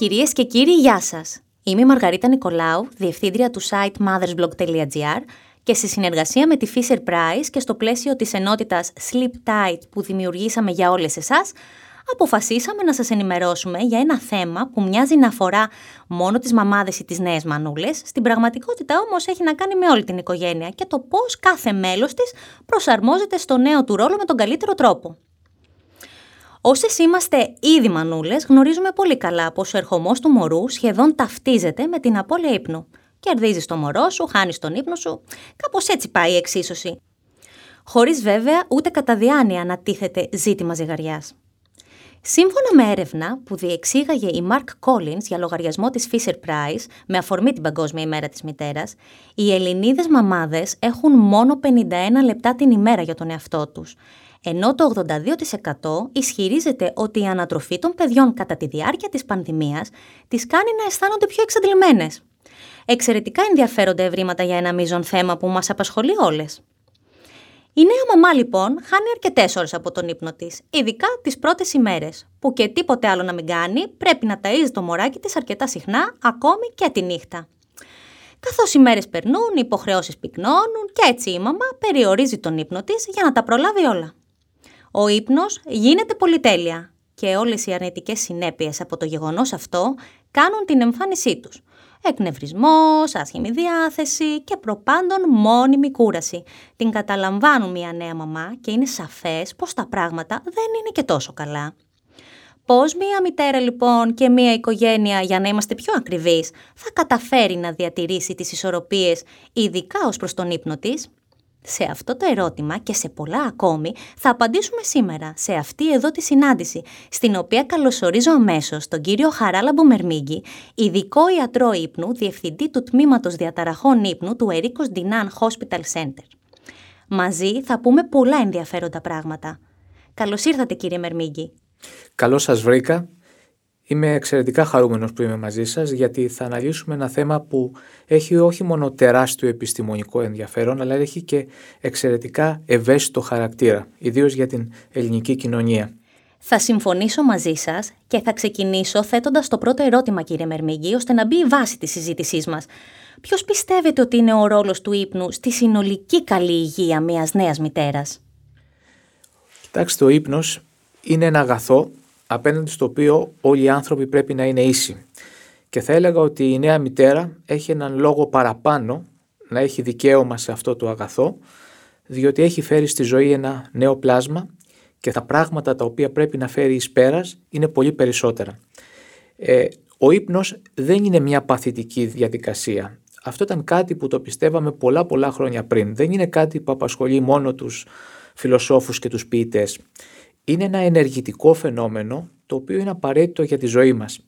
Κυρίες και κύριοι, γεια σας. Είμαι η Μαργαρίτα Νικολάου, διευθύντρια του site mothersblog.gr και σε συνεργασία με τη Fisher Price και στο πλαίσιο της ενότητας Sleep Tight που δημιουργήσαμε για όλες εσάς, αποφασίσαμε να σας ενημερώσουμε για ένα θέμα που μοιάζει να αφορά μόνο τις μαμάδες ή τις νέες μανούλες, στην πραγματικότητα όμως έχει να κάνει με όλη την οικογένεια και το πώς κάθε μέλος της προσαρμόζεται στο νέο του ρόλο με τον καλύτερο τρόπο. Όσες είμαστε ήδη μανούλες, γνωρίζουμε πολύ καλά πως ο ερχομός του μωρού σχεδόν ταυτίζεται με την απώλεια ύπνου. Κερδίζεις το μωρό σου, χάνεις τον ύπνο σου. Κάπως έτσι πάει η εξίσωση. Χωρίς βέβαια ούτε κατά διάνοια να τίθεται ζήτημα ζυγαριάς. Σύμφωνα με έρευνα που διεξήγαγε η Mark Collins για λογαριασμό της Fisher Price με αφορμή την Παγκόσμια ημέρα της μητέρας, οι Ελληνίδες μαμάδες έχουν μόνο 51 λεπτά την ημέρα για τον εαυτό τους, ενώ το 82% ισχυρίζεται ότι η ανατροφή των παιδιών κατά τη διάρκεια της πανδημίας τις κάνει να αισθάνονται πιο εξαντλημένες. Εξαιρετικά ενδιαφέρονται ευρήματα για ένα μείζον θέμα που μας απασχολεί όλες. Η νέα μαμά λοιπόν χάνει αρκετές ώρες από τον ύπνο της, ειδικά τις πρώτες ημέρες, που και τίποτε άλλο να μην κάνει, πρέπει να ταΐζει το μωράκι της αρκετά συχνά, ακόμη και τη νύχτα. Καθώς οι μέρες περνούν, οι υποχρεώσεις πυκνώνουν και έτσι η μαμά περιορίζει τον ύπνο της για να τα προλάβει όλα. Ο ύπνος γίνεται πολυτέλεια και όλες οι αρνητικές συνέπειες από το γεγονός αυτό κάνουν την εμφάνισή τους. Εκνευρισμός, άσχημη διάθεση και προπάντων μόνιμη κούραση. Την καταλαμβάνουν μια νέα μαμά και είναι σαφές πως τα πράγματα δεν είναι και τόσο καλά. Πώς μια μητέρα λοιπόν και μια οικογένεια, για να είμαστε πιο ακριβείς, θα καταφέρει να διατηρήσει τις ισορροπίες, ειδικά ως προς τον ύπνο της; Σε αυτό το ερώτημα και σε πολλά ακόμη θα απαντήσουμε σήμερα σε αυτή εδώ τη συνάντηση, στην οποία καλωσορίζω αμέσως τον κύριο Χαράλαμπο Μερμίγκη, ειδικό ιατρό ύπνου, διευθυντή του τμήματος διαταραχών ύπνου του Ερίκος Ντινάν Hospital Center. Μαζί θα πούμε πολλά ενδιαφέροντα πράγματα. Καλώς ήρθατε κύριε Μερμίγκη. Καλώς σας βρήκα Είμαι εξαιρετικά χαρούμενος που είμαι μαζί σας γιατί θα αναλύσουμε ένα θέμα που έχει όχι μόνο τεράστιο επιστημονικό ενδιαφέρον αλλά έχει και εξαιρετικά ευαίσθητο χαρακτήρα, ιδίως για την ελληνική κοινωνία. Θα συμφωνήσω μαζί σας και θα ξεκινήσω θέτοντας το πρώτο ερώτημα κύριε Μερμήγκη ώστε να μπει η βάση της συζήτησής μας. Ποιος πιστεύετε ότι είναι ο ρόλος του ύπνου στη συνολική καλή υγεία μιας νέας μητέρας; Κοιτάξτε, ο ύπνος είναι ένα αγαθό απέναντι στο οποίο όλοι οι άνθρωποι πρέπει να είναι ίσοι. Και θα έλεγα ότι η νέα μητέρα έχει έναν λόγο παραπάνω να έχει δικαίωμα σε αυτό το αγαθό, διότι έχει φέρει στη ζωή ένα νέο πλάσμα και τα πράγματα τα οποία πρέπει να φέρει εις πέρας είναι πολύ περισσότερα. Ε, ο ύπνος δεν είναι μια παθητική διαδικασία. Αυτό ήταν κάτι που το πιστεύαμε πολλά πολλά χρόνια πριν. Δεν είναι κάτι που απασχολεί μόνο τους φιλοσόφους και τους ποιητές είναι ένα ενεργητικό φαινόμενο το οποίο είναι απαραίτητο για τη ζωή μας.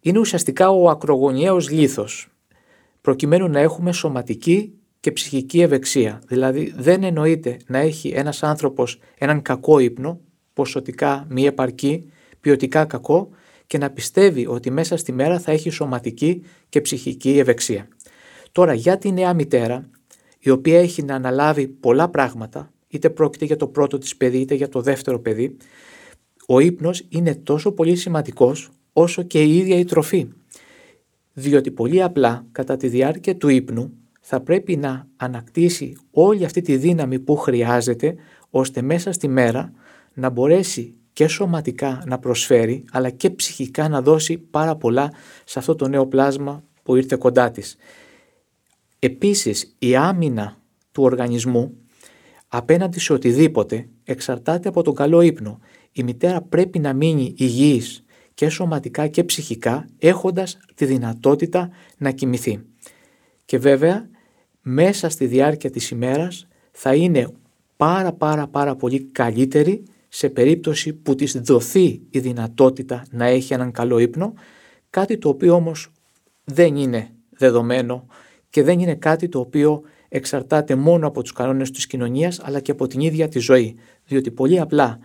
Είναι ουσιαστικά ο ακρογωνιαίος λίθος, προκειμένου να έχουμε σωματική και ψυχική ευεξία. Δηλαδή δεν εννοείται να έχει ένας άνθρωπος έναν κακό ύπνο, ποσοτικά μη επαρκή, ποιοτικά κακό και να πιστεύει ότι μέσα στη μέρα θα έχει σωματική και ψυχική ευεξία. Τώρα για τη νέα μητέρα, η οποία έχει να αναλάβει πολλά πράγματα, είτε πρόκειται για το πρώτο της παιδί είτε για το δεύτερο παιδί, ο ύπνος είναι τόσο πολύ σημαντικός όσο και η ίδια η τροφή. Διότι πολύ απλά κατά τη διάρκεια του ύπνου θα πρέπει να ανακτήσει όλη αυτή τη δύναμη που χρειάζεται ώστε μέσα στη μέρα να μπορέσει και σωματικά να προσφέρει αλλά και ψυχικά να δώσει πάρα πολλά σε αυτό το νέο πλάσμα που ήρθε κοντά της. Επίσης η άμυνα του οργανισμού απέναντι σε οτιδήποτε εξαρτάται από τον καλό ύπνο. Η μητέρα πρέπει να μείνει υγιής και σωματικά και ψυχικά έχοντας τη δυνατότητα να κοιμηθεί. Και βέβαια μέσα στη διάρκεια της ημέρας θα είναι πάρα πάρα πάρα πολύ καλύτερη σε περίπτωση που της δοθεί η δυνατότητα να έχει έναν καλό ύπνο, κάτι το οποίο όμως δεν είναι δεδομένο και δεν είναι κάτι το οποίο εξαρτάται μόνο από τους κανόνες της κοινωνίας αλλά και από την ίδια τη ζωή. Διότι πολύ απλά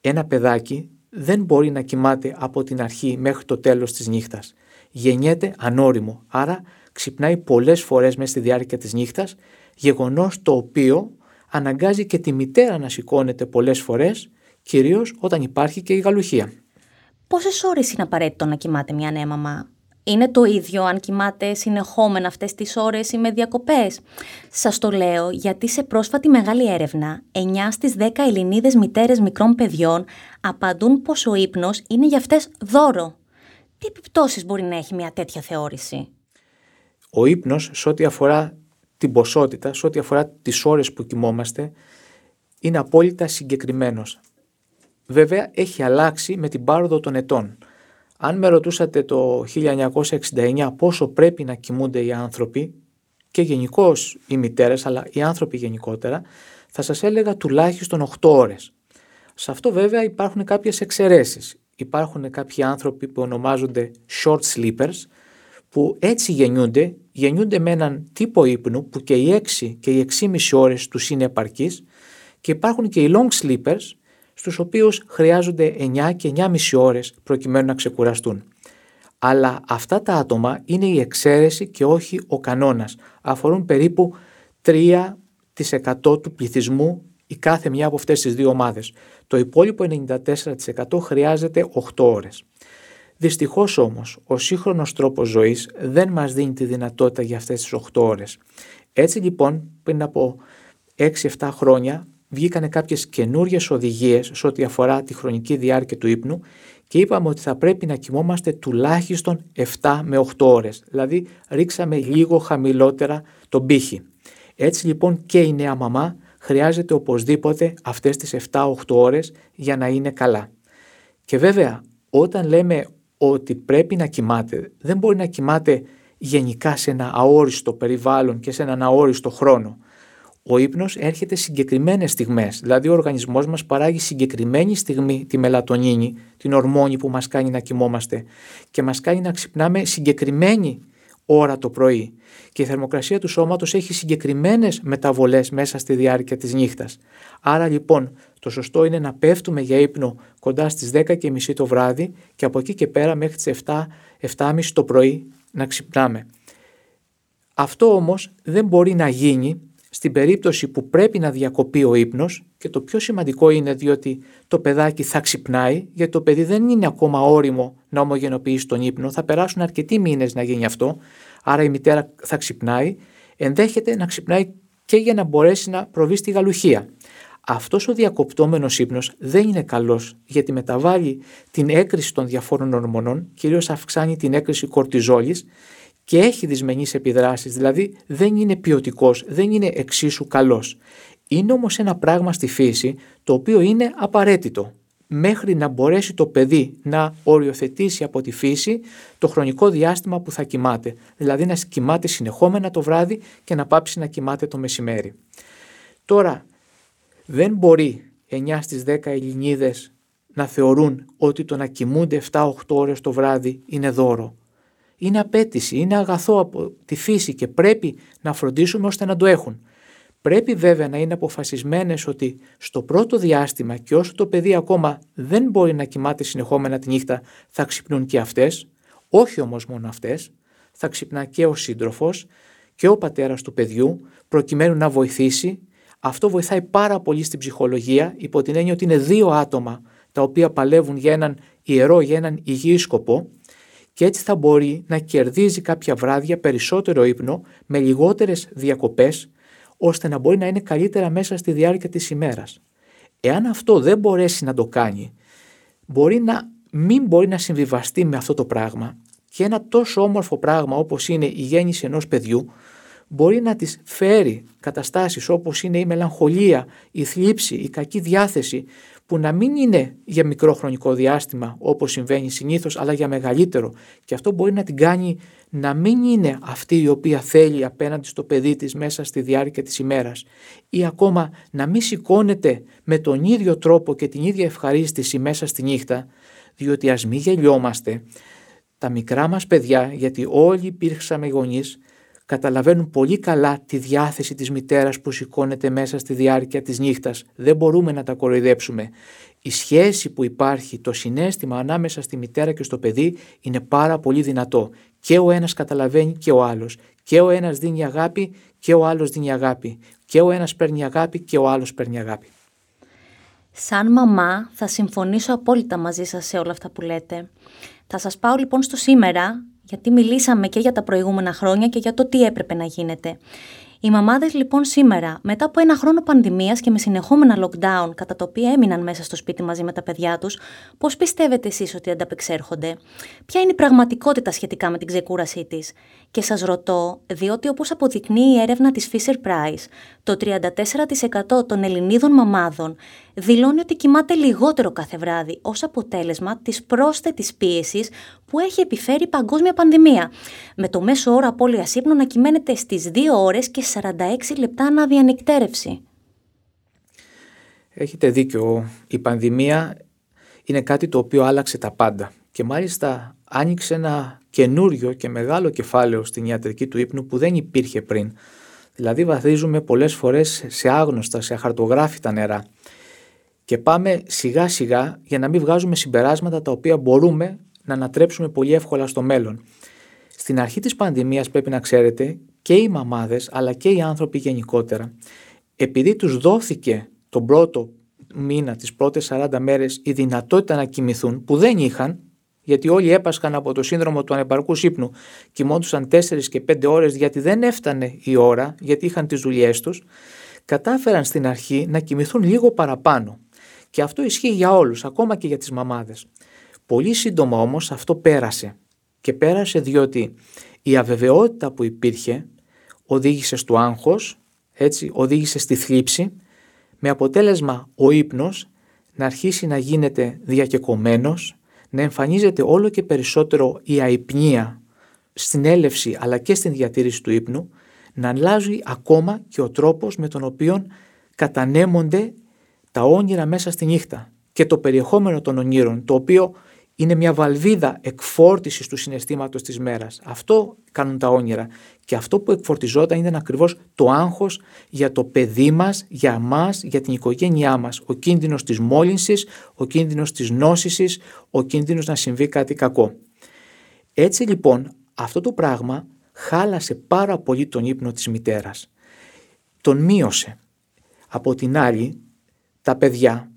ένα παιδάκι δεν μπορεί να κοιμάται από την αρχή μέχρι το τέλος της νύχτας. Γεννιέται ανώριμο, άρα ξυπνάει πολλές φορές μέσα στη διάρκεια της νύχτας, γεγονός το οποίο αναγκάζει και τη μητέρα να σηκώνεται πολλές φορές, κυρίως όταν υπάρχει και η γαλουχία. πόσες ώρες είναι απαραίτητο να κοιμάται μια νέα μαμά; Είναι το ίδιο αν κοιμάται συνεχόμενα αυτές τις ώρες ή με διακοπές. Σας το λέω γιατί σε πρόσφατη μεγάλη έρευνα, 9 στις 10 Ελληνίδες μητέρες μικρών παιδιών απαντούν πως ο ύπνος είναι για αυτές δώρο. Τι επιπτώσεις μπορεί να έχει μια τέτοια θεώρηση; Ο ύπνος σε ό,τι αφορά την ποσότητα, σε ό,τι αφορά τις ώρες που κοιμόμαστε, είναι απόλυτα συγκεκριμένος. Βέβαια έχει αλλάξει με την πάροδο των ετών. Αν με ρωτούσατε το 1969 πόσο πρέπει να κοιμούνται οι άνθρωποι και γενικώς οι μητέρες αλλά οι άνθρωποι γενικότερα θα σας έλεγα τουλάχιστον 8 ώρες. Σε αυτό βέβαια υπάρχουν κάποιες εξαιρέσεις. Υπάρχουν κάποιοι άνθρωποι που ονομάζονται short sleepers που έτσι γεννιούνται, γεννιούνται με έναν τύπο ύπνου που και οι 6 και οι 6,5 ώρες τους είναι επαρκείς και υπάρχουν και οι long sleepers στους οποίους χρειάζονται 9 και 9,5 ώρες προκειμένου να ξεκουραστούν. Αλλά αυτά τα άτομα είναι η εξαίρεση και όχι ο κανόνας. Αφορούν περίπου 3% του πληθυσμού η κάθε μια από αυτές τις δύο ομάδες. Το υπόλοιπο 94% χρειάζεται 8 ώρες. Δυστυχώς όμως, ο σύγχρονος τρόπος ζωής δεν μας δίνει τη δυνατότητα για αυτές τις 8 ώρες. Έτσι λοιπόν, πριν από 6-7 χρόνια, βγήκανε κάποιες καινούριες οδηγίες σε ό,τι αφορά τη χρονική διάρκεια του ύπνου και είπαμε ότι θα πρέπει να κοιμόμαστε τουλάχιστον 7 με 8 ώρες. Δηλαδή ρίξαμε λίγο χαμηλότερα τον πύχη. Έτσι λοιπόν και η νέα μαμά χρειάζεται οπωσδήποτε αυτές τις 7-8 ώρες για να είναι καλά. Και βέβαια όταν λέμε ότι πρέπει να κοιμάται δεν μπορεί να κοιμάται γενικά σε ένα αόριστο περιβάλλον και σε έναν αόριστο χρόνο. Ο ύπνος έρχεται συγκεκριμένες στιγμές. Δηλαδή, ο οργανισμός μας παράγει συγκεκριμένη στιγμή τη μελατονίνη, την ορμόνη που μας κάνει να κοιμόμαστε και μας κάνει να ξυπνάμε συγκεκριμένη ώρα το πρωί. Και η θερμοκρασία του σώματος έχει συγκεκριμένες μεταβολές μέσα στη διάρκεια της νύχτας. Άρα, λοιπόν, το σωστό είναι να πέφτουμε για ύπνο κοντά στις 10.30 το βράδυ και από εκεί και πέρα μέχρι τις 7, 7.30 το πρωί να ξυπνάμε. Αυτό όμως δεν μπορεί να γίνει στην περίπτωση που πρέπει να διακοπεί ο ύπνος και το πιο σημαντικό είναι διότι το παιδάκι θα ξυπνάει γιατί το παιδί δεν είναι ακόμα όριμο να ομογενοποιήσει τον ύπνο, θα περάσουν αρκετοί μήνες να γίνει αυτό, άρα η μητέρα θα ξυπνάει, ενδέχεται να ξυπνάει και για να μπορέσει να προβεί στη γαλουχία. Αυτός ο διακοπτόμενος ύπνος δεν είναι καλός γιατί μεταβάλλει την έκρηση των διαφόρων ορμονών, κυρίως αυξάνει την έκρηση κορτιζόλης και έχει δυσμενείς επιδράσεις, δηλαδή δεν είναι ποιοτικός, δεν είναι εξίσου καλός. Είναι όμως ένα πράγμα στη φύση το οποίο είναι απαραίτητο μέχρι να μπορέσει το παιδί να οριοθετήσει από τη φύση το χρονικό διάστημα που θα κοιμάται. Δηλαδή να κοιμάται συνεχόμενα το βράδυ και να πάψει να κοιμάται το μεσημέρι. Τώρα, δεν μπορεί 9 στις 10 Ελληνίδες να θεωρούν ότι το να κοιμούνται 7-8 ώρες το βράδυ είναι δώρο είναι απέτηση, είναι αγαθό από τη φύση και πρέπει να φροντίσουμε ώστε να το έχουν. Πρέπει βέβαια να είναι αποφασισμένες ότι στο πρώτο διάστημα και όσο το παιδί ακόμα δεν μπορεί να κοιμάται συνεχόμενα τη νύχτα θα ξυπνούν και αυτές, όχι όμως μόνο αυτές, θα ξυπνά και ο σύντροφος και ο πατέρας του παιδιού προκειμένου να βοηθήσει. Αυτό βοηθάει πάρα πολύ στην ψυχολογία υπό την έννοια ότι είναι δύο άτομα τα οποία παλεύουν για έναν ιερό, για έναν υγιή σκοπό και έτσι θα μπορεί να κερδίζει κάποια βράδια περισσότερο ύπνο με λιγότερες διακοπές ώστε να μπορεί να είναι καλύτερα μέσα στη διάρκεια της ημέρας. Εάν αυτό δεν μπορέσει να το κάνει, μπορεί να μην μπορεί να συμβιβαστεί με αυτό το πράγμα και ένα τόσο όμορφο πράγμα όπως είναι η γέννηση ενός παιδιού μπορεί να της φέρει καταστάσεις όπως είναι η μελαγχολία, η θλίψη, η κακή διάθεση που να μην είναι για μικρό χρονικό διάστημα όπως συμβαίνει συνήθως αλλά για μεγαλύτερο. Και αυτό μπορεί να την κάνει να μην είναι αυτή η οποία θέλει απέναντι στο παιδί της μέσα στη διάρκεια της ημέρας. Ή ακόμα να μην σηκώνεται με τον ίδιο τρόπο και την ίδια ευχαρίστηση μέσα στη νύχτα διότι ας μην γελιόμαστε τα μικρά μας παιδιά γιατί όλοι υπήρξαμε γονείς καταλαβαίνουν πολύ καλά τη διάθεση της μητέρας που σηκώνεται μέσα στη διάρκεια της νύχτας. Δεν μπορούμε να τα κοροϊδέψουμε. Η σχέση που υπάρχει, το συνέστημα ανάμεσα στη μητέρα και στο παιδί είναι πάρα πολύ δυνατό. Και ο ένας καταλαβαίνει και ο άλλος. Και ο ένας δίνει αγάπη και ο άλλος δίνει αγάπη. Και ο ένας παίρνει αγάπη και ο άλλος παίρνει αγάπη. Σαν μαμά θα συμφωνήσω απόλυτα μαζί σας σε όλα αυτά που λέτε. Θα σας πάω λοιπόν στο σήμερα, γιατί μιλήσαμε και για τα προηγούμενα χρόνια και για το τι έπρεπε να γίνεται. Οι μαμάδες λοιπόν σήμερα, μετά από ένα χρόνο πανδημίας και με συνεχόμενα lockdown, κατά τα οποία έμειναν μέσα στο σπίτι μαζί με τα παιδιά τους, πώς πιστεύετε εσείς ότι ανταπεξέρχονται, Ποια είναι η πραγματικότητα σχετικά με την ξεκούρασή της; Και σας ρωτώ, διότι όπως αποδεικνύει η έρευνα της Fisher Price, το 34% των Ελληνίδων μαμάδων δηλώνει ότι κοιμάται λιγότερο κάθε βράδυ ως αποτέλεσμα της πρόσθετης πίεσης που έχει επιφέρει η παγκόσμια πανδημία. Με το μέσο όρο απώλειας ύπνου να κυμαίνεται στις 2 ώρες και 46 λεπτά αναδιανυκτέρευση. Έχετε δίκιο. Η πανδημία είναι κάτι το οποίο άλλαξε τα πάντα και μάλιστα άνοιξε ένα καινούριο και μεγάλο κεφάλαιο στην ιατρική του ύπνου που δεν υπήρχε πριν. Δηλαδή βαθίζουμε πολλές φορές σε άγνωστα, σε αχαρτογράφητα νερά και πάμε σιγά σιγά για να μην βγάζουμε συμπεράσματα τα οποία μπορούμε να ανατρέψουμε πολύ εύκολα στο μέλλον. Στην αρχή της πανδημίας πρέπει να ξέρετε και οι μαμάδες αλλά και οι άνθρωποι γενικότερα επειδή τους δόθηκε τον πρώτο μήνα, τις πρώτες 40 μέρες η δυνατότητα να κοιμηθούν που δεν είχαν γιατί όλοι έπασχαν από το σύνδρομο του ανεπαρκούς ύπνου, κοιμόντουσαν 4 και 5 ώρες γιατί δεν έφτανε η ώρα, γιατί είχαν τις δουλειές τους, κατάφεραν στην αρχή να κοιμηθούν λίγο παραπάνω. Και αυτό ισχύει για όλους, ακόμα και για τις μαμάδες. Πολύ σύντομα όμως αυτό πέρασε. Και πέρασε διότι η αβεβαιότητα που υπήρχε οδήγησε στο άγχος, έτσι, οδήγησε στη θλίψη, με αποτέλεσμα ο ύπνος να αρχίσει να γίνεται διακεκομένος, να εμφανίζεται όλο και περισσότερο η αϊπνία στην έλευση αλλά και στην διατήρηση του ύπνου, να αλλάζει ακόμα και ο τρόπος με τον οποίο κατανέμονται τα όνειρα μέσα στη νύχτα και το περιεχόμενο των ονείρων, το οποίο είναι μια βαλβίδα εκφόρτισης του συναισθήματος της μέρας. Αυτό κάνουν τα όνειρα και αυτό που εκφορτιζόταν ήταν ακριβώς το άγχος για το παιδί μας, για μας, για την οικογένειά μας. Ο κίνδυνος της μόλυνσης, ο κίνδυνος της νόσησης, ο κίνδυνος να συμβεί κάτι κακό. Έτσι λοιπόν αυτό το πράγμα χάλασε πάρα πολύ τον ύπνο της μητέρας. Τον μείωσε. Από την άλλη τα παιδιά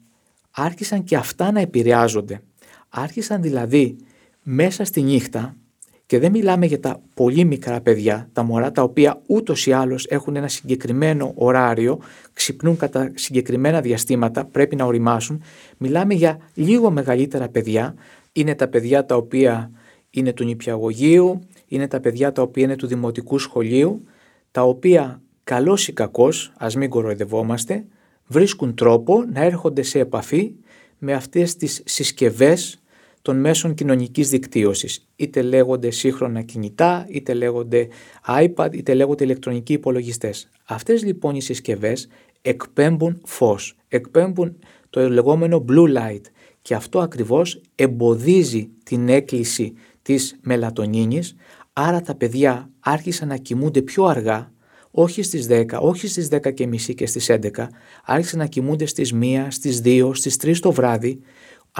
άρχισαν και αυτά να επηρεάζονται. Άρχισαν δηλαδή μέσα στη νύχτα και δεν μιλάμε για τα πολύ μικρά παιδιά, τα μωρά τα οποία ούτως ή άλλως έχουν ένα συγκεκριμένο ωράριο, ξυπνούν κατά συγκεκριμένα διαστήματα, πρέπει να οριμάσουν. Μιλάμε για λίγο μεγαλύτερα παιδιά. Είναι τα παιδιά τα οποία είναι του νηπιαγωγείου, είναι τα παιδιά τα οποία είναι του δημοτικού σχολείου, τα οποία καλός ή κακός, ας μην κοροϊδευόμαστε, βρίσκουν τρόπο να έρχονται σε επαφή με αυτές τις συσκευές των μέσων κοινωνικής δικτύωσης. Είτε λέγονται σύγχρονα κινητά, είτε λέγονται iPad, είτε λέγονται ηλεκτρονικοί υπολογιστές. Αυτές λοιπόν οι συσκευές εκπέμπουν φως, εκπέμπουν το λεγόμενο blue light και αυτό ακριβώς εμποδίζει την έκκληση της μελατονίνης, άρα τα παιδιά άρχισαν να κοιμούνται πιο αργά, όχι στις 10, όχι στις 10 και μισή και στις 11, άρχισαν να κοιμούνται στις 1, στις 2, στις 3 το βράδυ,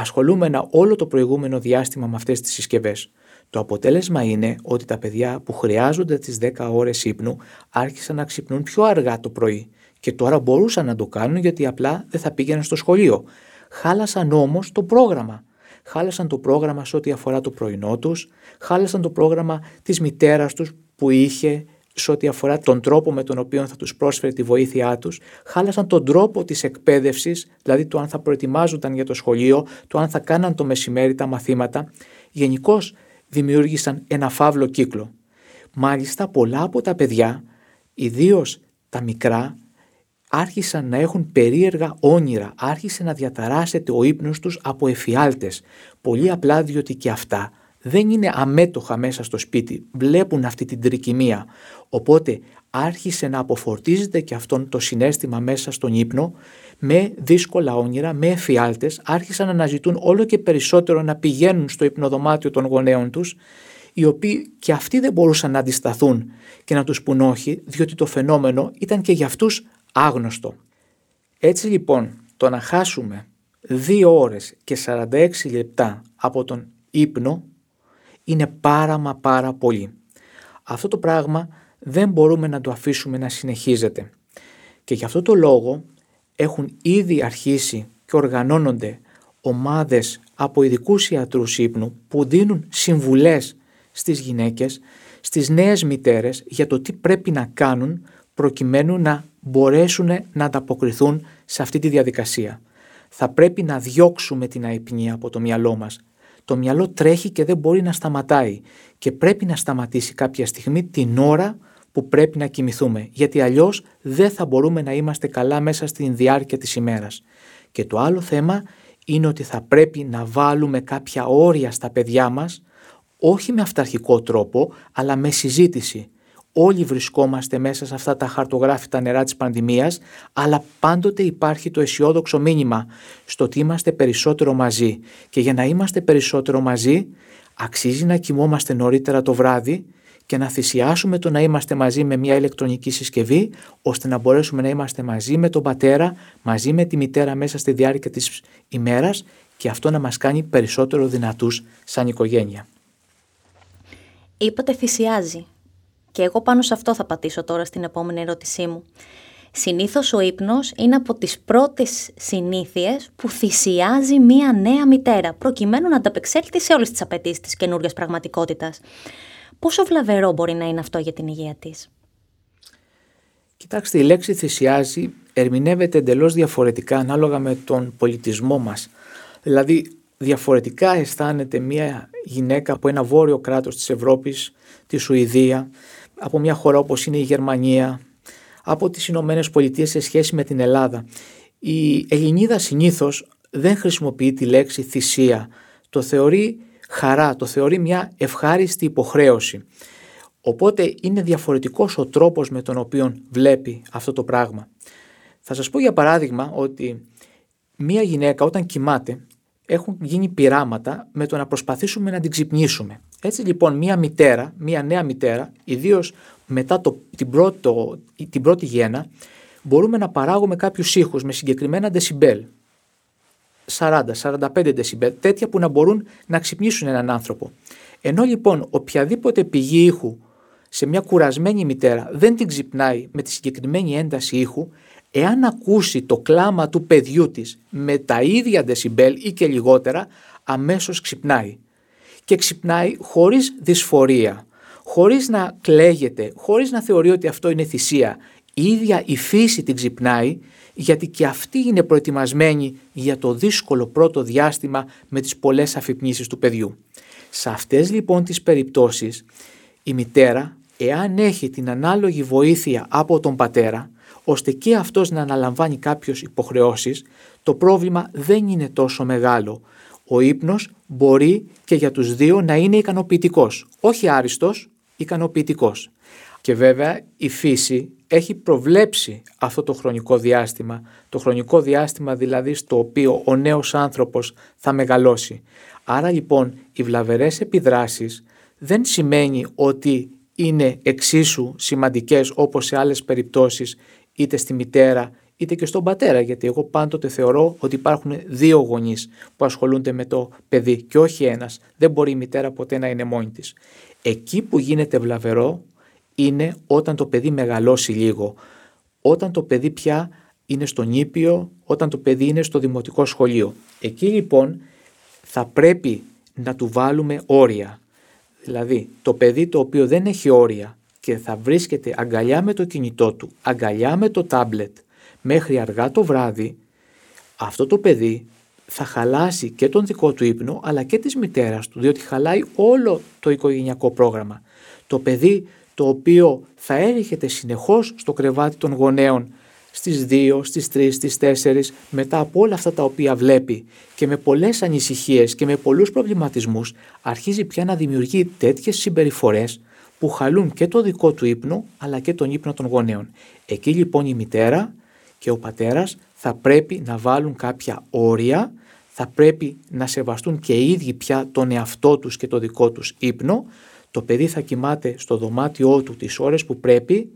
ασχολούμενα όλο το προηγούμενο διάστημα με αυτές τις συσκευές. Το αποτέλεσμα είναι ότι τα παιδιά που χρειάζονται τις 10 ώρες ύπνου άρχισαν να ξυπνούν πιο αργά το πρωί και τώρα μπορούσαν να το κάνουν γιατί απλά δεν θα πήγαιναν στο σχολείο. Χάλασαν όμως το πρόγραμμα. Χάλασαν το πρόγραμμα σε ό,τι αφορά το πρωινό τους, χάλασαν το πρόγραμμα της μητέρας τους που είχε σε ό,τι αφορά τον τρόπο με τον οποίο θα τους πρόσφερε τη βοήθειά τους, χάλασαν τον τρόπο της εκπαίδευσης, δηλαδή το αν θα προετοιμάζονταν για το σχολείο, το αν θα κάναν το μεσημέρι τα μαθήματα. Γενικώ δημιούργησαν ένα φαύλο κύκλο. Μάλιστα πολλά από τα παιδιά, ιδίως τα μικρά, άρχισαν να έχουν περίεργα όνειρα, άρχισε να διαταράσσεται ο ύπνος τους από εφιάλτες, πολύ απλά διότι και αυτά δεν είναι αμέτωχα μέσα στο σπίτι, βλέπουν αυτή την τρικυμία. Οπότε άρχισε να αποφορτίζεται και αυτόν το συνέστημα μέσα στον ύπνο με δύσκολα όνειρα, με εφιάλτες, άρχισαν να αναζητούν όλο και περισσότερο να πηγαίνουν στο υπνοδωμάτιο των γονέων τους, οι οποίοι και αυτοί δεν μπορούσαν να αντισταθούν και να τους πούν όχι, διότι το φαινόμενο ήταν και για αυτούς άγνωστο. Έτσι λοιπόν, το να χάσουμε 2 ώρες και 46 λεπτά από τον ύπνο είναι πάρα μα πάρα πολύ. Αυτό το πράγμα δεν μπορούμε να το αφήσουμε να συνεχίζεται. Και γι' αυτό το λόγο έχουν ήδη αρχίσει και οργανώνονται ομάδες από ειδικούς ιατρούς ύπνου που δίνουν συμβουλές στις γυναίκες, στις νέες μητέρες για το τι πρέπει να κάνουν προκειμένου να μπορέσουν να ανταποκριθούν σε αυτή τη διαδικασία. Θα πρέπει να διώξουμε την αϊπνία από το μυαλό μας. Το μυαλό τρέχει και δεν μπορεί να σταματάει και πρέπει να σταματήσει κάποια στιγμή την ώρα που πρέπει να κοιμηθούμε, γιατί αλλιώς δεν θα μπορούμε να είμαστε καλά μέσα στην διάρκεια της ημέρας. Και το άλλο θέμα είναι ότι θα πρέπει να βάλουμε κάποια όρια στα παιδιά μας, όχι με αυταρχικό τρόπο, αλλά με συζήτηση. Όλοι βρισκόμαστε μέσα σε αυτά τα χαρτογράφητα νερά της πανδημίας, αλλά πάντοτε υπάρχει το αισιόδοξο μήνυμα στο ότι είμαστε περισσότερο μαζί. Και για να είμαστε περισσότερο μαζί, αξίζει να κοιμόμαστε νωρίτερα το βράδυ και να θυσιάσουμε το να είμαστε μαζί με μια ηλεκτρονική συσκευή, ώστε να μπορέσουμε να είμαστε μαζί με τον πατέρα, μαζί με τη μητέρα μέσα στη διάρκεια της ημέρας και αυτό να μας κάνει περισσότερο δυνατούς σαν οικογένεια. Είπατε θυσιάζει. Και εγώ πάνω σε αυτό θα πατήσω τώρα στην επόμενη ερώτησή μου. Συνήθως ο ύπνος είναι από τις πρώτες συνήθειες που θυσιάζει μία νέα μητέρα, προκειμένου να ανταπεξέλθει σε όλες τις απαιτήσεις της καινούργιας πραγματικότητας. Πόσο βλαβερό μπορεί να είναι αυτό για την υγεία της; Κοιτάξτε, η λέξη θυσιάζει ερμηνεύεται εντελώς διαφορετικά ανάλογα με τον πολιτισμό μας. Δηλαδή, διαφορετικά αισθάνεται μια γυναίκα από ένα βόρειο κράτος της Ευρώπης, τη Σουηδία, από μια χώρα όπως είναι η Γερμανία, από τις Ηνωμένες Πολιτείες σε σχέση με την Ελλάδα. Η Ελληνίδα συνήθως δεν χρησιμοποιεί τη λέξη θυσία. Το θεωρεί χαρά, το θεωρεί μια ευχάριστη υποχρέωση. Οπότε είναι διαφορετικός ο τρόπος με τον οποίο βλέπει αυτό το πράγμα. Θα σας πω για παράδειγμα ότι μια γυναίκα όταν κοιμάται έχουν γίνει πειράματα με το να προσπαθήσουμε να την ξυπνήσουμε. Έτσι λοιπόν μια μητέρα, μια νέα μητέρα, ιδίως μετά το, την, πρώτο, την πρώτη γέννα, μπορούμε να παράγουμε κάποιους ήχους με συγκεκριμένα δεσιμπέλ. 40, 45 δεσιμπέλ, τέτοια που να μπορούν να ξυπνήσουν έναν άνθρωπο. Ενώ λοιπόν οποιαδήποτε πηγή ήχου σε μια κουρασμένη μητέρα δεν την ξυπνάει με τη συγκεκριμένη ένταση ήχου, εάν ακούσει το κλάμα του παιδιού της με τα ίδια δεσιμπέλ ή και λιγότερα, αμέσως ξυπνάει. Και ξυπνάει χωρίς δυσφορία, χωρίς να κλαίγεται, χωρίς να θεωρεί ότι αυτό είναι θυσία. Η ίδια η φύση την ξυπνάει γιατί και αυτή είναι προετοιμασμένη για το δύσκολο πρώτο διάστημα με τις πολλές αφυπνήσεις του παιδιού. Σε αυτές λοιπόν τις περιπτώσεις η μητέρα εάν έχει την ανάλογη βοήθεια από τον πατέρα ώστε και αυτός να αναλαμβάνει κάποιες υποχρεώσεις το πρόβλημα δεν είναι τόσο μεγάλο. Ο ύπνος μπορεί και για τους δύο να είναι ικανοποιητικός. Όχι άριστος, ικανοποιητικός. Και βέβαια η φύση έχει προβλέψει αυτό το χρονικό διάστημα, το χρονικό διάστημα δηλαδή στο οποίο ο νέος άνθρωπος θα μεγαλώσει. Άρα λοιπόν οι βλαβερές επιδράσεις δεν σημαίνει ότι είναι εξίσου σημαντικές όπως σε άλλες περιπτώσεις είτε στη μητέρα είτε και στον πατέρα γιατί εγώ πάντοτε θεωρώ ότι υπάρχουν δύο γονείς που ασχολούνται με το παιδί και όχι ένας. Δεν μπορεί η μητέρα ποτέ να είναι μόνη της. Εκεί που γίνεται βλαβερό είναι όταν το παιδί μεγαλώσει λίγο. Όταν το παιδί πια είναι στο νήπιο, όταν το παιδί είναι στο δημοτικό σχολείο. Εκεί λοιπόν θα πρέπει να του βάλουμε όρια. Δηλαδή το παιδί το οποίο δεν έχει όρια και θα βρίσκεται αγκαλιά με το κινητό του, αγκαλιά με το τάμπλετ μέχρι αργά το βράδυ, αυτό το παιδί θα χαλάσει και τον δικό του ύπνο αλλά και της μητέρας του διότι χαλάει όλο το οικογενειακό πρόγραμμα. Το παιδί το οποίο θα έρχεται συνεχώς στο κρεβάτι των γονέων στις 2, στις 3, στις 4 μετά από όλα αυτά τα οποία βλέπει και με πολλές ανησυχίες και με πολλούς προβληματισμούς αρχίζει πια να δημιουργεί τέτοιες συμπεριφορές που χαλούν και το δικό του ύπνο αλλά και τον ύπνο των γονέων. Εκεί λοιπόν η μητέρα και ο πατέρας θα πρέπει να βάλουν κάποια όρια, θα πρέπει να σεβαστούν και οι ίδιοι πια τον εαυτό τους και το δικό τους ύπνο, το παιδί θα κοιμάται στο δωμάτιό του τις ώρες που πρέπει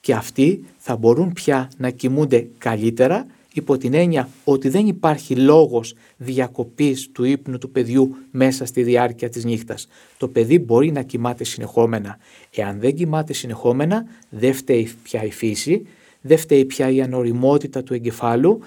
και αυτοί θα μπορούν πια να κοιμούνται καλύτερα υπό την έννοια ότι δεν υπάρχει λόγος διακοπής του ύπνου του παιδιού μέσα στη διάρκεια της νύχτας. Το παιδί μπορεί να κοιμάται συνεχόμενα. Εάν δεν κοιμάται συνεχόμενα δεν φταίει πια η φύση, δεν φταίει πια η ανοριμότητα του εγκεφάλου,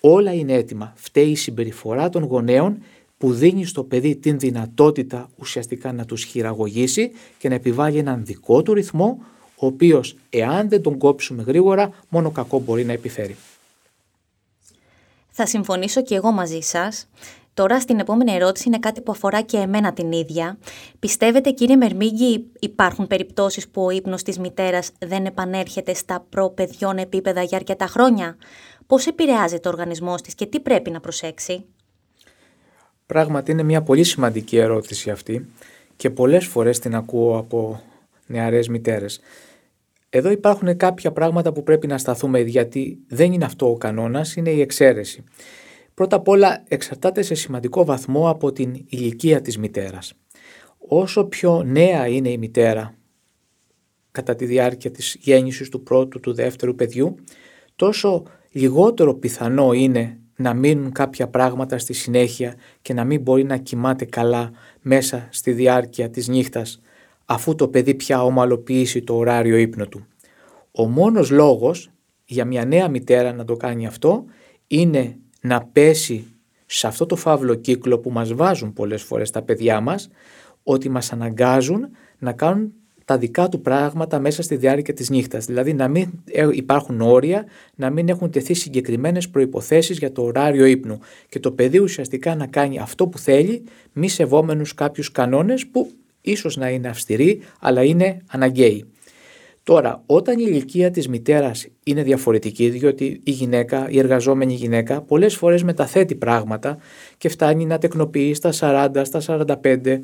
όλα είναι έτοιμα. Φταίει η συμπεριφορά των γονέων που δίνει στο παιδί την δυνατότητα ουσιαστικά να τους χειραγωγήσει και να επιβάλλει έναν δικό του ρυθμό, ο οποίος εάν δεν τον κόψουμε γρήγορα, μόνο κακό μπορεί να επιφέρει. Θα συμφωνήσω και εγώ μαζί σας. Τώρα στην επόμενη ερώτηση είναι κάτι που αφορά και εμένα την ίδια. Πιστεύετε κύριε Μερμίγκη υπάρχουν περιπτώσεις που ο ύπνος της μητέρας δεν επανέρχεται στα προπαιδιών επίπεδα για αρκετά χρόνια; Πώς επηρεάζεται ο οργανισμός της και τι πρέπει να προσέξει; Πράγματι είναι μια πολύ σημαντική ερώτηση αυτή και πολλές φορές την ακούω από νεαρές μητέρες. Εδώ υπάρχουν κάποια πράγματα που πρέπει να σταθούμε γιατί δεν είναι αυτό ο κανόνας, είναι η εξαίρεση. Πρώτα απ' όλα εξαρτάται σε σημαντικό βαθμό από την ηλικία της μητέρας. Όσο πιο νέα είναι η μητέρα κατά τη διάρκεια της γέννησης του πρώτου, του δεύτερου παιδιού, τόσο λιγότερο πιθανό είναι να μείνουν κάποια πράγματα στη συνέχεια και να μην μπορεί να κοιμάται καλά μέσα στη διάρκεια της νύχτας αφού το παιδί πια ομαλοποιήσει το ωράριο ύπνο του. Ο μόνος λόγος για μια νέα μητέρα να το κάνει αυτό είναι να πέσει σε αυτό το φαύλο κύκλο που μας βάζουν πολλές φορές τα παιδιά μας ότι μας αναγκάζουν να κάνουν τα δικά του πράγματα μέσα στη διάρκεια της νύχτας. Δηλαδή να μην ε, υπάρχουν όρια, να μην έχουν τεθεί συγκεκριμένες προϋποθέσεις για το ωράριο ύπνου και το παιδί ουσιαστικά να κάνει αυτό που θέλει μη σεβόμενους κάποιους κανόνες που ίσως να είναι αυστηροί αλλά είναι αναγκαίοι. Τώρα, όταν η ηλικία της μητέρας είναι διαφορετική, διότι η γυναίκα, η εργαζόμενη γυναίκα, πολλές φορές μεταθέτει πράγματα και φτάνει να τεκνοποιεί στα 40, στα 45,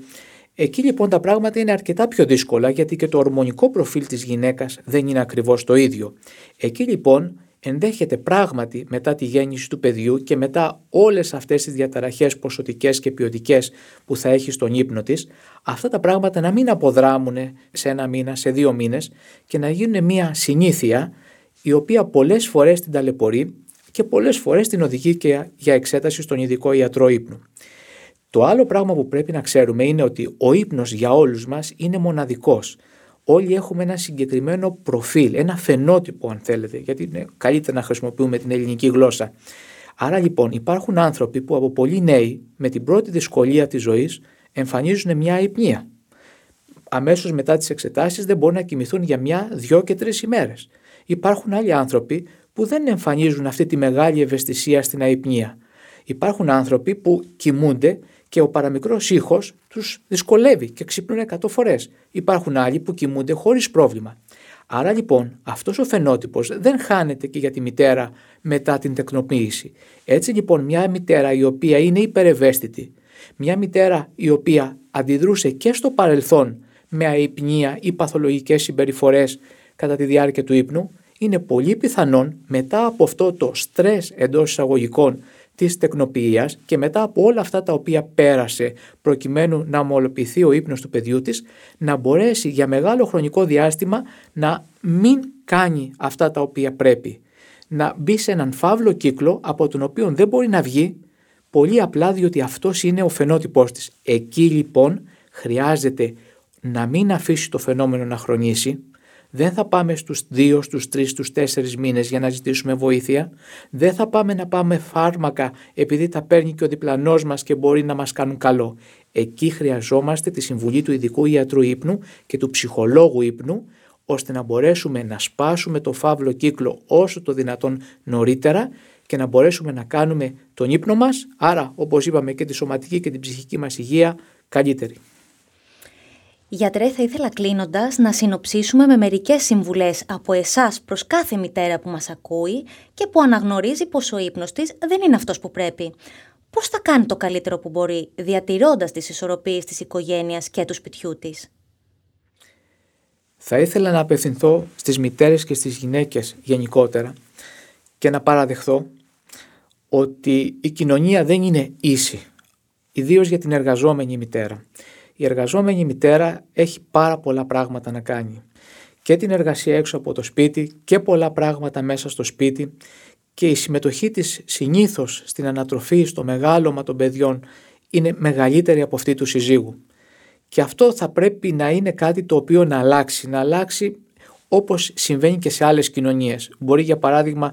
Εκεί λοιπόν τα πράγματα είναι αρκετά πιο δύσκολα γιατί και το ορμονικό προφίλ της γυναίκας δεν είναι ακριβώς το ίδιο. Εκεί λοιπόν ενδέχεται πράγματι μετά τη γέννηση του παιδιού και μετά όλες αυτές τις διαταραχές ποσοτικές και ποιοτικές που θα έχει στον ύπνο της, αυτά τα πράγματα να μην αποδράμουν σε ένα μήνα, σε δύο μήνες και να γίνουν μια συνήθεια η οποία πολλές φορές την ταλαιπωρεί και πολλές φορές την οδηγεί και για εξέταση στον ειδικό ιατρό ύπνου. Το άλλο πράγμα που πρέπει να ξέρουμε είναι ότι ο ύπνος για όλους μας είναι μοναδικός. Όλοι έχουμε ένα συγκεκριμένο προφίλ, ένα φαινότυπο αν θέλετε, γιατί είναι καλύτερα να χρησιμοποιούμε την ελληνική γλώσσα. Άρα λοιπόν υπάρχουν άνθρωποι που από πολύ νέοι με την πρώτη δυσκολία της ζωής εμφανίζουν μια υπνία. Αμέσως μετά τις εξετάσεις δεν μπορούν να κοιμηθούν για μια, δυο και τρεις ημέρες. Υπάρχουν άλλοι άνθρωποι που δεν εμφανίζουν αυτή τη μεγάλη ευαισθησία στην αϊπνία. Υπάρχουν άνθρωποι που κοιμούνται και ο παραμικρός ήχος τους δυσκολεύει και ξυπνούν 100 φορές. Υπάρχουν άλλοι που κοιμούνται χωρίς πρόβλημα. Άρα λοιπόν αυτός ο φαινότυπος δεν χάνεται και για τη μητέρα μετά την τεκνοποίηση. Έτσι λοιπόν μια μητέρα η οποία είναι υπερευαίσθητη, μια μητέρα η οποία αντιδρούσε και στο παρελθόν με αϊπνία ή παθολογικές συμπεριφορές κατά τη διάρκεια του ύπνου, είναι πολύ πιθανόν μετά από αυτό το στρες εντός εισαγωγικών της τεκνοποιίας και μετά από όλα αυτά τα οποία πέρασε προκειμένου να ομολοποιηθεί ο ύπνος του παιδιού της να μπορέσει για μεγάλο χρονικό διάστημα να μην κάνει αυτά τα οποία πρέπει. Να μπει σε έναν φαύλο κύκλο από τον οποίο δεν μπορεί να βγει πολύ απλά διότι αυτός είναι ο φαινότυπός της. Εκεί λοιπόν χρειάζεται να μην αφήσει το φαινόμενο να χρονίσει, δεν θα πάμε στους δύο, στους τρεις, στους τέσσερις μήνες για να ζητήσουμε βοήθεια. Δεν θα πάμε να πάμε φάρμακα επειδή τα παίρνει και ο διπλανός μας και μπορεί να μας κάνουν καλό. Εκεί χρειαζόμαστε τη συμβουλή του ειδικού ιατρού ύπνου και του ψυχολόγου ύπνου ώστε να μπορέσουμε να σπάσουμε το φαύλο κύκλο όσο το δυνατόν νωρίτερα και να μπορέσουμε να κάνουμε τον ύπνο μας, άρα όπως είπαμε και τη σωματική και την ψυχική μας υγεία καλύτερη. Γιατρέ, θα ήθελα κλείνοντας να συνοψίσουμε με μερικές συμβουλές από εσάς προς κάθε μητέρα που μας ακούει και που αναγνωρίζει πως ο ύπνος της δεν είναι αυτός που πρέπει. Πώς θα κάνει το καλύτερο που μπορεί, διατηρώντας τις ισορροπίες της οικογένειας και του σπιτιού της; Θα ήθελα να απευθυνθώ στις μητέρες και στις γυναίκες γενικότερα και να παραδεχθώ ότι η κοινωνία δεν είναι ίση, ιδίως για την εργαζόμενη μητέρα η εργαζόμενη μητέρα έχει πάρα πολλά πράγματα να κάνει. Και την εργασία έξω από το σπίτι και πολλά πράγματα μέσα στο σπίτι και η συμμετοχή της συνήθως στην ανατροφή, στο μεγάλωμα των παιδιών είναι μεγαλύτερη από αυτή του συζύγου. Και αυτό θα πρέπει να είναι κάτι το οποίο να αλλάξει, να αλλάξει όπως συμβαίνει και σε άλλες κοινωνίες. Μπορεί για παράδειγμα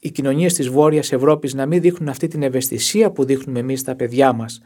οι κοινωνίες της Βόρειας Ευρώπης να μην δείχνουν αυτή την ευαισθησία που δείχνουμε εμείς στα παιδιά μας,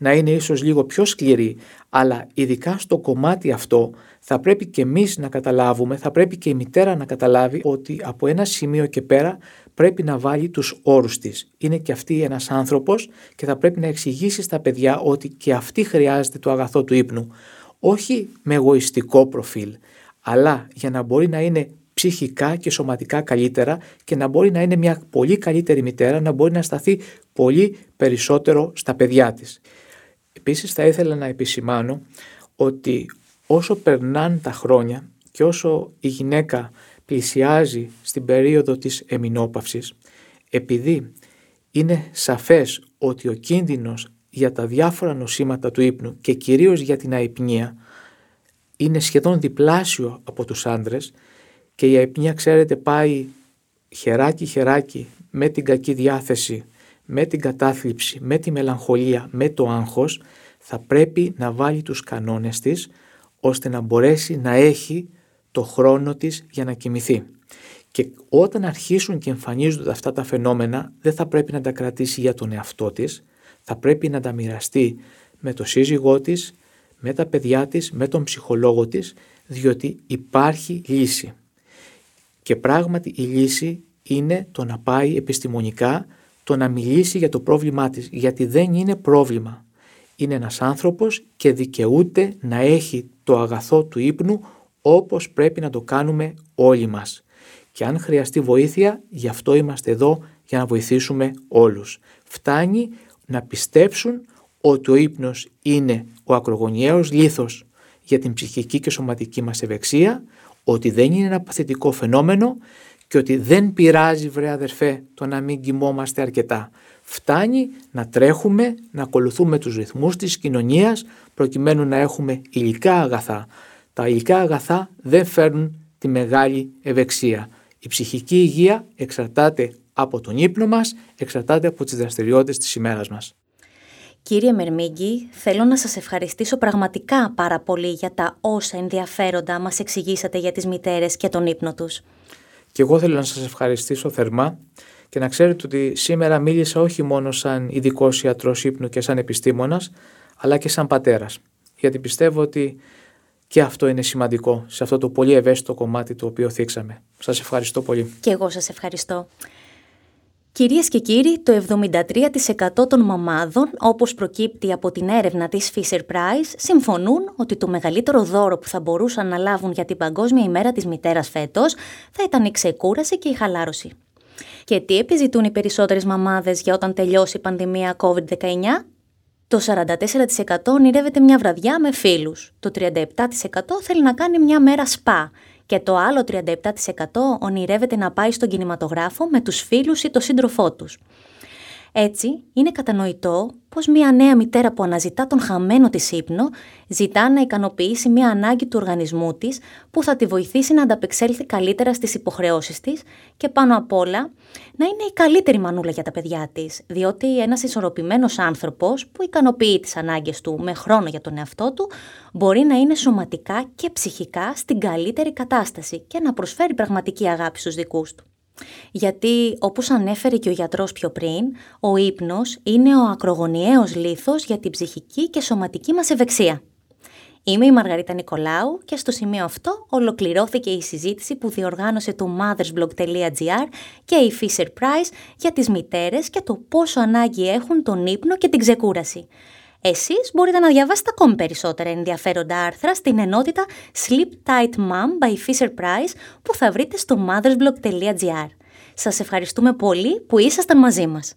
να είναι ίσως λίγο πιο σκληροί, αλλά ειδικά στο κομμάτι αυτό θα πρέπει και εμείς να καταλάβουμε, θα πρέπει και η μητέρα να καταλάβει ότι από ένα σημείο και πέρα πρέπει να βάλει τους όρους της. Είναι και αυτή ένας άνθρωπος και θα πρέπει να εξηγήσει στα παιδιά ότι και αυτή χρειάζεται το αγαθό του ύπνου. Όχι με εγωιστικό προφίλ, αλλά για να μπορεί να είναι ψυχικά και σωματικά καλύτερα και να μπορεί να είναι μια πολύ καλύτερη μητέρα, να μπορεί να σταθεί πολύ περισσότερο στα παιδιά της. Επίσης θα ήθελα να επισημάνω ότι όσο περνάνε τα χρόνια και όσο η γυναίκα πλησιάζει στην περίοδο της εμινόπαυσης, επειδή είναι σαφές ότι ο κίνδυνος για τα διάφορα νοσήματα του ύπνου και κυρίως για την αϊπνία είναι σχεδόν διπλάσιο από τους άντρες και η αϊπνία ξέρετε πάει χεράκι χεράκι με την κακή διάθεση, με την κατάθλιψη, με τη μελαγχολία, με το άγχος θα πρέπει να βάλει τους κανόνες της ώστε να μπορέσει να έχει το χρόνο της για να κοιμηθεί. Και όταν αρχίσουν και εμφανίζονται αυτά τα φαινόμενα δεν θα πρέπει να τα κρατήσει για τον εαυτό της, θα πρέπει να τα μοιραστεί με το σύζυγό της, με τα παιδιά της, με τον ψυχολόγο της, διότι υπάρχει λύση. Και πράγματι η λύση είναι το να πάει επιστημονικά, το να μιλήσει για το πρόβλημά της, γιατί δεν είναι πρόβλημα. Είναι ένας άνθρωπος και δικαιούται να έχει το αγαθό του ύπνου όπως πρέπει να το κάνουμε όλοι μας. Και αν χρειαστεί βοήθεια, γι' αυτό είμαστε εδώ για να βοηθήσουμε όλους. Φτάνει να πιστέψουν ότι ο ύπνος είναι ο ακρογωνιαίος λίθος για την ψυχική και σωματική μας ευεξία, ότι δεν είναι ένα παθητικό φαινόμενο και ότι δεν πειράζει βρε αδερφέ το να μην κοιμόμαστε αρκετά. Φτάνει να τρέχουμε, να ακολουθούμε τους ρυθμούς της κοινωνίας προκειμένου να έχουμε υλικά αγαθά. Τα υλικά αγαθά δεν φέρνουν τη μεγάλη ευεξία. Η ψυχική υγεία εξαρτάται από τον ύπνο μας, εξαρτάται από τις δραστηριότητες της ημέρας μας. Κύριε Μερμίγκη, θέλω να σας ευχαριστήσω πραγματικά πάρα πολύ για τα όσα ενδιαφέροντα μας εξηγήσατε για τις μητέρες και τον ύπνο τους. Και εγώ θέλω να σας ευχαριστήσω θερμά και να ξέρετε ότι σήμερα μίλησα όχι μόνο σαν ειδικός ιατρός ύπνου και σαν επιστήμονας, αλλά και σαν πατέρας. Γιατί πιστεύω ότι και αυτό είναι σημαντικό σε αυτό το πολύ ευαίσθητο κομμάτι το οποίο θίξαμε. Σας ευχαριστώ πολύ. Και εγώ σας ευχαριστώ. Κυρίες και κύριοι, το 73% των μαμάδων, όπως προκύπτει από την έρευνα της Fisher Price, συμφωνούν ότι το μεγαλύτερο δώρο που θα μπορούσαν να λάβουν για την Παγκόσμια ημέρα της μητέρας φέτος θα ήταν η ξεκούραση και η χαλάρωση. Και τι επιζητούν οι περισσότερες μαμάδες για όταν τελειώσει η πανδημία COVID-19? Το 44% ονειρεύεται μια βραδιά με φίλους. Το 37% θέλει να κάνει μια μέρα σπα και το άλλο 37% ονειρεύεται να πάει στον κινηματογράφο με τους φίλους ή το σύντροφό τους. Έτσι, είναι κατανοητό πως μια νέα μητέρα που αναζητά τον χαμένο της ύπνο ζητά να ικανοποιήσει μια ανάγκη του οργανισμού της που θα τη βοηθήσει να ανταπεξέλθει καλύτερα στις υποχρεώσεις της και πάνω απ' όλα να είναι η καλύτερη μανούλα για τα παιδιά της, διότι ένας ισορροπημένος άνθρωπος που ικανοποιεί τις ανάγκες του με χρόνο για τον εαυτό του μπορεί να είναι σωματικά και ψυχικά στην καλύτερη κατάσταση και να προσφέρει πραγματική αγάπη στους δικούς του. Γιατί, όπως ανέφερε και ο γιατρός πιο πριν, ο ύπνος είναι ο ακρογωνιαίος λίθος για την ψυχική και σωματική μας ευεξία. Είμαι η Μαργαρίτα Νικολάου και στο σημείο αυτό ολοκληρώθηκε η συζήτηση που διοργάνωσε το mothersblog.gr και η Fisher Price για τις μητέρες και το πόσο ανάγκη έχουν τον ύπνο και την ξεκούραση. Εσείς μπορείτε να διαβάσετε ακόμη περισσότερα ενδιαφέροντα άρθρα στην ενότητα Sleep Tight Mom by Fisher Price που θα βρείτε στο mothersblog.gr. Σας ευχαριστούμε πολύ που ήσασταν μαζί μας.